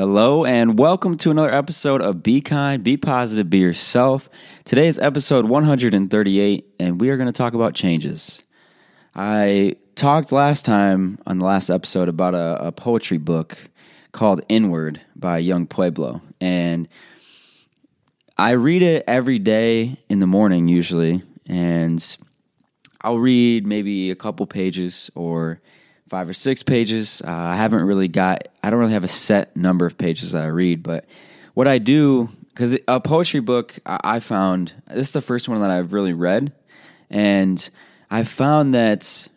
Hello, and welcome to another episode of Be Kind, Be Positive, Be Yourself. Today is episode 138, and we are going to talk about changes. I talked last time on the last episode about a, a poetry book called Inward by Yung Pueblo, and I read it every day in the morning usually, and I'll read maybe a couple pages or five or six pages. Uh, I haven't really got, I don't really have a set number of pages that I read, but what I do, because a poetry book I, I found, this is the first one that I've really read, and I found that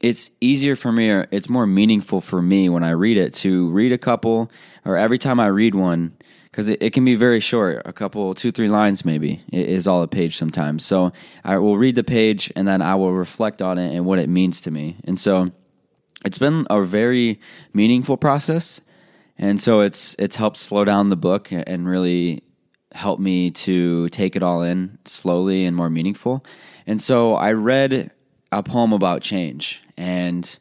it's easier for me, or it's more meaningful for me when I read it to read a couple, or every time I read one, because it, it, can be very short, a couple, two, three lines maybe is all a page sometimes. So I will read the page and then I will reflect on it and what it means to me. And so it's been a very meaningful process, and so it's it's helped slow down the book and really help me to take it all in slowly and more meaningful. And so I read a poem about change, and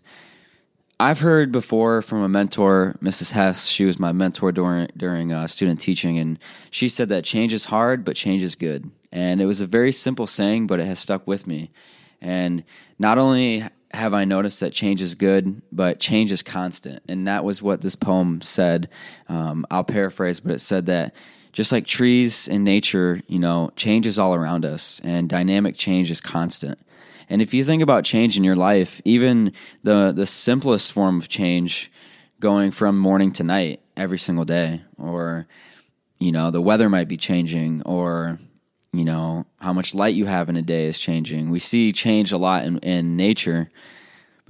I've heard before from a mentor, Mrs. Hess. She was my mentor during during uh, student teaching, and she said that change is hard, but change is good. And it was a very simple saying, but it has stuck with me. And not only have I noticed that change is good, but change is constant. And that was what this poem said. Um, I'll paraphrase, but it said that just like trees in nature, you know, change is all around us and dynamic change is constant. And if you think about change in your life, even the, the simplest form of change, going from morning to night every single day, or, you know, the weather might be changing, or you know how much light you have in a day is changing. We see change a lot in, in nature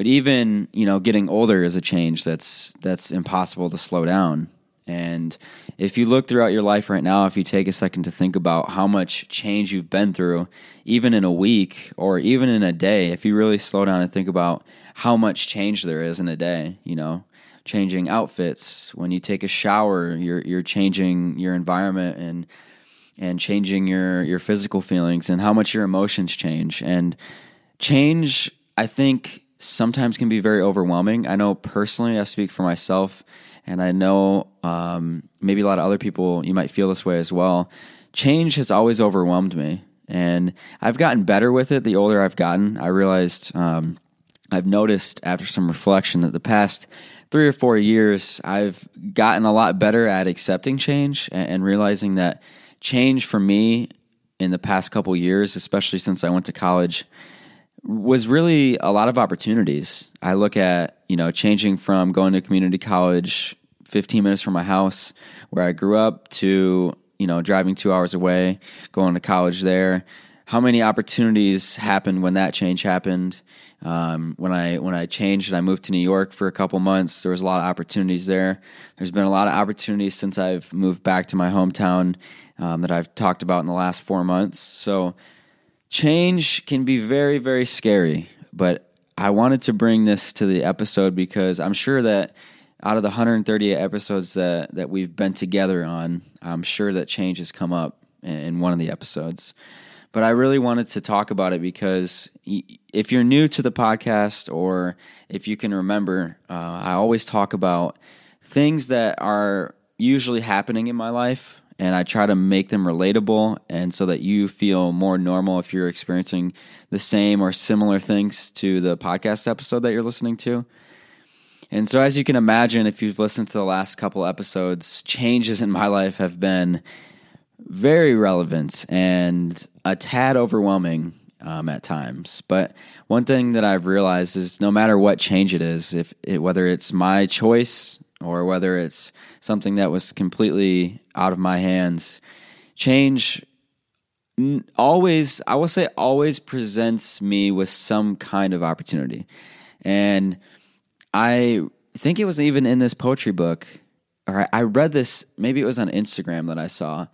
but even you know getting older is a change that's that's impossible to slow down. And if you look throughout your life right now if you take a second to think about how much change you've been through even in a week or even in a day if you really slow down and think about how much change there is in a day you know changing outfits when you take a shower you're you're changing your environment and and changing your your physical feelings and how much your emotions change. And change i think sometimes can be very overwhelming. I know personally i speak for myself and i know um, maybe a lot of other people you might feel this way as well. Change has always overwhelmed me and i've gotten better with it the older i've gotten. I realized um, i've noticed after some reflection that the past three or four years i've gotten a lot better at accepting change and, and realizing that change for me in the past couple years, especially since I went to college, was really a lot of opportunities. I look at, you know, changing from going to community college 15 minutes from my house where I grew up to, you know, driving 2 hours away, going to college there. How many opportunities happened when that change happened? Um, when I when I changed and I moved to New York for a couple months, there was a lot of opportunities there. There's been a lot of opportunities since I've moved back to my hometown um, that I've talked about in the last four months. So change can be very very scary, but I wanted to bring this to the episode because I'm sure that out of the 138 episodes that that we've been together on, I'm sure that change has come up in one of the episodes but I really wanted to talk about it because if you're new to the podcast or if you can remember, uh, I always talk about things that are usually happening in my life and I try to make them relatable and so that you feel more normal if you're experiencing the same or similar things to the podcast episode that you're listening to. And so, as you can imagine, if you've listened to the last couple episodes, changes in my life have been very relevant and a tad overwhelming um, at times. But one thing that I've realized is no matter what change it is, if it, whether it's my choice or whether it's something that was completely out of my hands, change always, I will say, always presents me with some kind of opportunity. And I think it was even in this poetry book, or I read this, maybe it was on Instagram that I saw,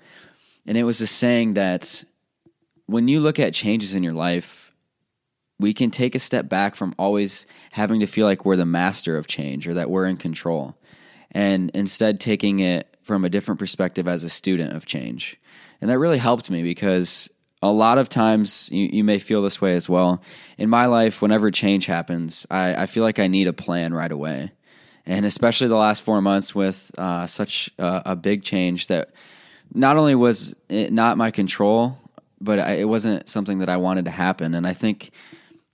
and it was a saying that when you look at changes in your life, we can take a step back from always having to feel like we're the master of change or that we're in control, and instead taking it from a different perspective as a student of change. And that really helped me because a lot of times you, you may feel this way as well. In my life, whenever change happens, I, I feel like I need a plan right away. and especially the last four months with uh, such a, a, big change that not only was it not my control, but I, it wasn't something that I wanted to happen. And I think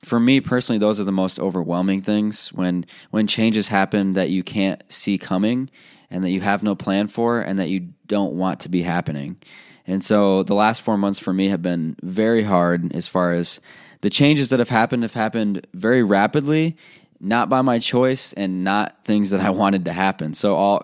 for me personally, those are the most overwhelming things when when changes happen that you can't see coming and that you have no plan for and that you don't want to be happening. And so the last four months for me have been very hard as far as the changes that have happened have happened very rapidly, not by my choice and not things that I wanted to happen. So all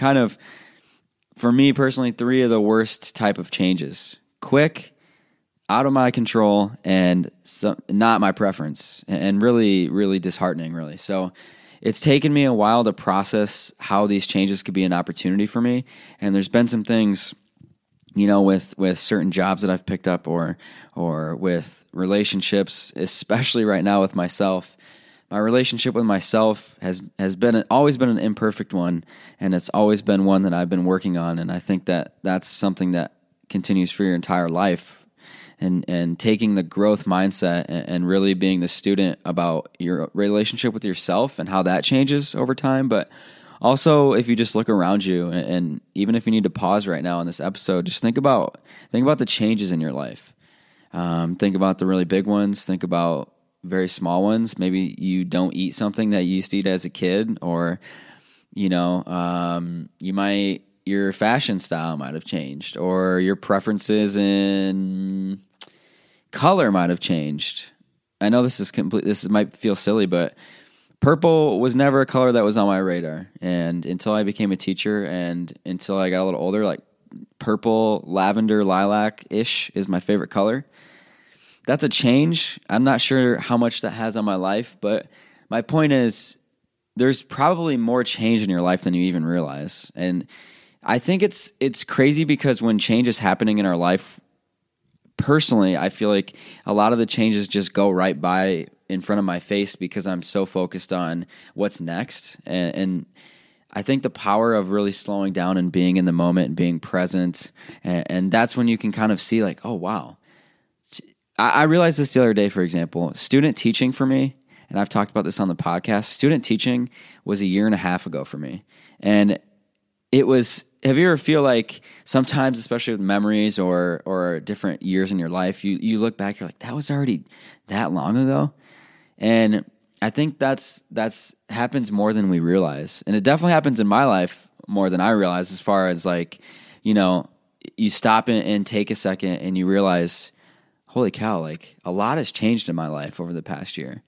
kind of for me personally three of the worst type of changes. Quick out of my control and so, not my preference and really really disheartening really. So it's taken me a while to process how these changes could be an opportunity for me and there's been some things you know with with certain jobs that I've picked up or or with relationships especially right now with myself my relationship with myself has has been always been an imperfect one, and it's always been one that I've been working on. And I think that that's something that continues for your entire life, and and taking the growth mindset and, and really being the student about your relationship with yourself and how that changes over time, but. Also, if you just look around you, and, even if you need to pause right now in this episode, just think about think about the changes in your life. Um, think about the really big ones. Think about very small ones. Maybe you don't eat something that you used to eat as a kid, or you know, um, you might your fashion style might have changed, or your preferences in color might have changed. I know this is complete. This might feel silly, but purple was never a color that was on my radar. And until I became a teacher, and until I got a little older, like purple, lavender, lilac ish is my favorite color that's a change. I'm not sure how much that has on my life, but my point is there's probably more change in your life than you even realize. And I think it's it's crazy because when change is happening in our life, personally, I feel like a lot of the changes just go right by in front of my face because I'm so focused on what's next. And, and I think the power of really slowing down and being in the moment and being present, and, and that's when you can kind of see like, oh wow, I, I realized this the other day, for example, student teaching for me, and I've talked about this on the podcast. Student teaching was a year and a half ago for me, and it was. Have you ever feel like sometimes, especially with memories or or different years in your life, you you look back, you're like, that was already that long ago, and I think that's that's happens more than we realize, and it definitely happens in my life more than I realize. As far as like, you know, you stop and, and take a second and you realize holy cow, like a lot has changed in my life over the past year.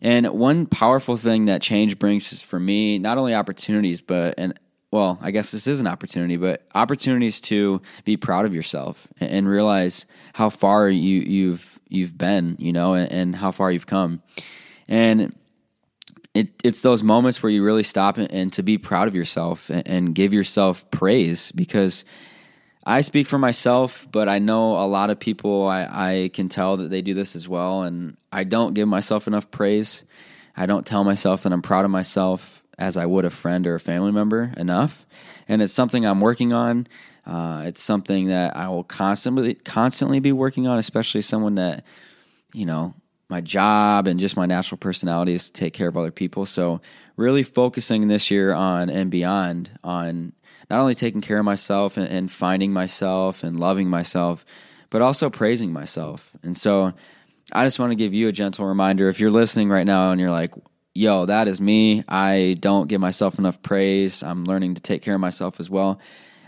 And one powerful thing that change brings is for me, not only opportunities, but, and well, I guess this is an opportunity, but opportunities to be proud of yourself and, realize how far you, you've, you've been, you know, and, and how far you've come. And it, it's those moments where you really stop and, and to be proud of yourself and, and give yourself praise because I speak for myself, but I know a lot of people, I, I can tell that they do this as well. And I don't give myself enough praise. I don't tell myself that I'm proud of myself as I would a friend or a family member enough. And it's something I'm working on. Uh, it's something that I will constantly constantly be working on, especially someone that, you know, my job and just my natural personality is to take care of other people. So really focusing this year on and beyond on not only taking care of myself and, and finding myself and loving myself, but also praising myself. And so I just want to give you a gentle reminder if you're listening right now and you're like, yo, that is me. I don't give myself enough praise. I'm learning to take care of myself as well.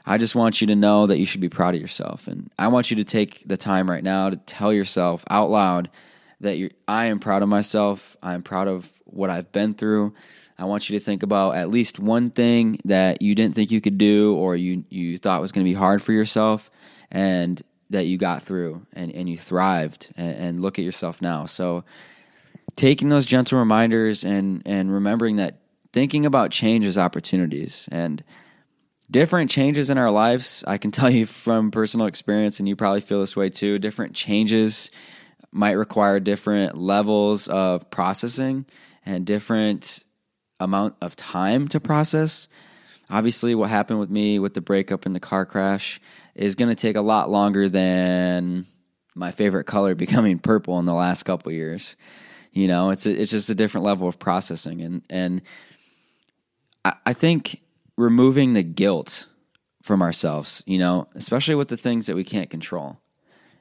I just want you to know that you should be proud of yourself. And I want you to take the time right now to tell yourself out loud that you're, I am proud of myself. I'm proud of what I've been through. I want you to think about at least one thing that you didn't think you could do or you, you thought was going to be hard for yourself and that you got through and, and you thrived and, and look at yourself now. So taking those gentle reminders and, and remembering that thinking about change as opportunities and different changes in our lives. I can tell you from personal experience, and you probably feel this way too. Different changes might require different levels of processing and different amount of time to process. Obviously, what happened with me with the breakup and the car crash is going to take a lot longer than my favorite color becoming purple in the last couple years. You know, it's a, it's just a different level of processing, and and I, I think removing the guilt from ourselves, you know, especially with the things that we can't control,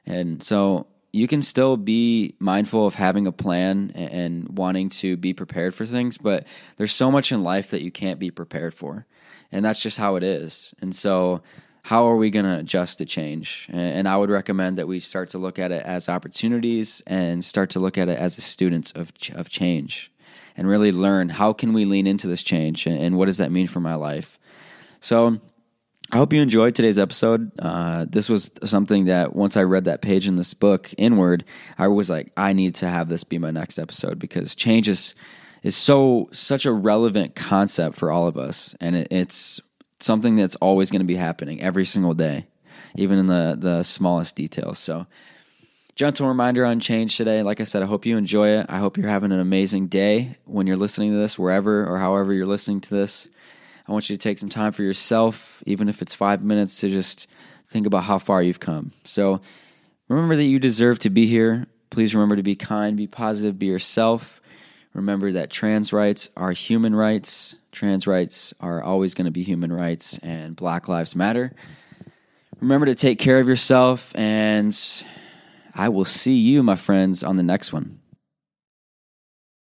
and so you can still be mindful of having a plan and wanting to be prepared for things, but there's so much in life that you can't be prepared for. And that's just how it is. And so, how are we going to adjust to change? And I would recommend that we start to look at it as opportunities and start to look at it as students of, of change and really learn how can we lean into this change and what does that mean for my life. So, I hope you enjoyed today's episode. Uh, this was something that once I read that page in this book, Inward, I was like, I need to have this be my next episode because change is, is so such a relevant concept for all of us, and it, it's something that's always going to be happening every single day, even in the the smallest details. So, gentle reminder on change today. Like I said, I hope you enjoy it. I hope you're having an amazing day when you're listening to this, wherever or however you're listening to this. I want you to take some time for yourself, even if it's five minutes, to just think about how far you've come. So remember that you deserve to be here. Please remember to be kind, be positive, be yourself. Remember that trans rights are human rights. Trans rights are always going to be human rights, and Black Lives Matter. Remember to take care of yourself, and I will see you, my friends, on the next one.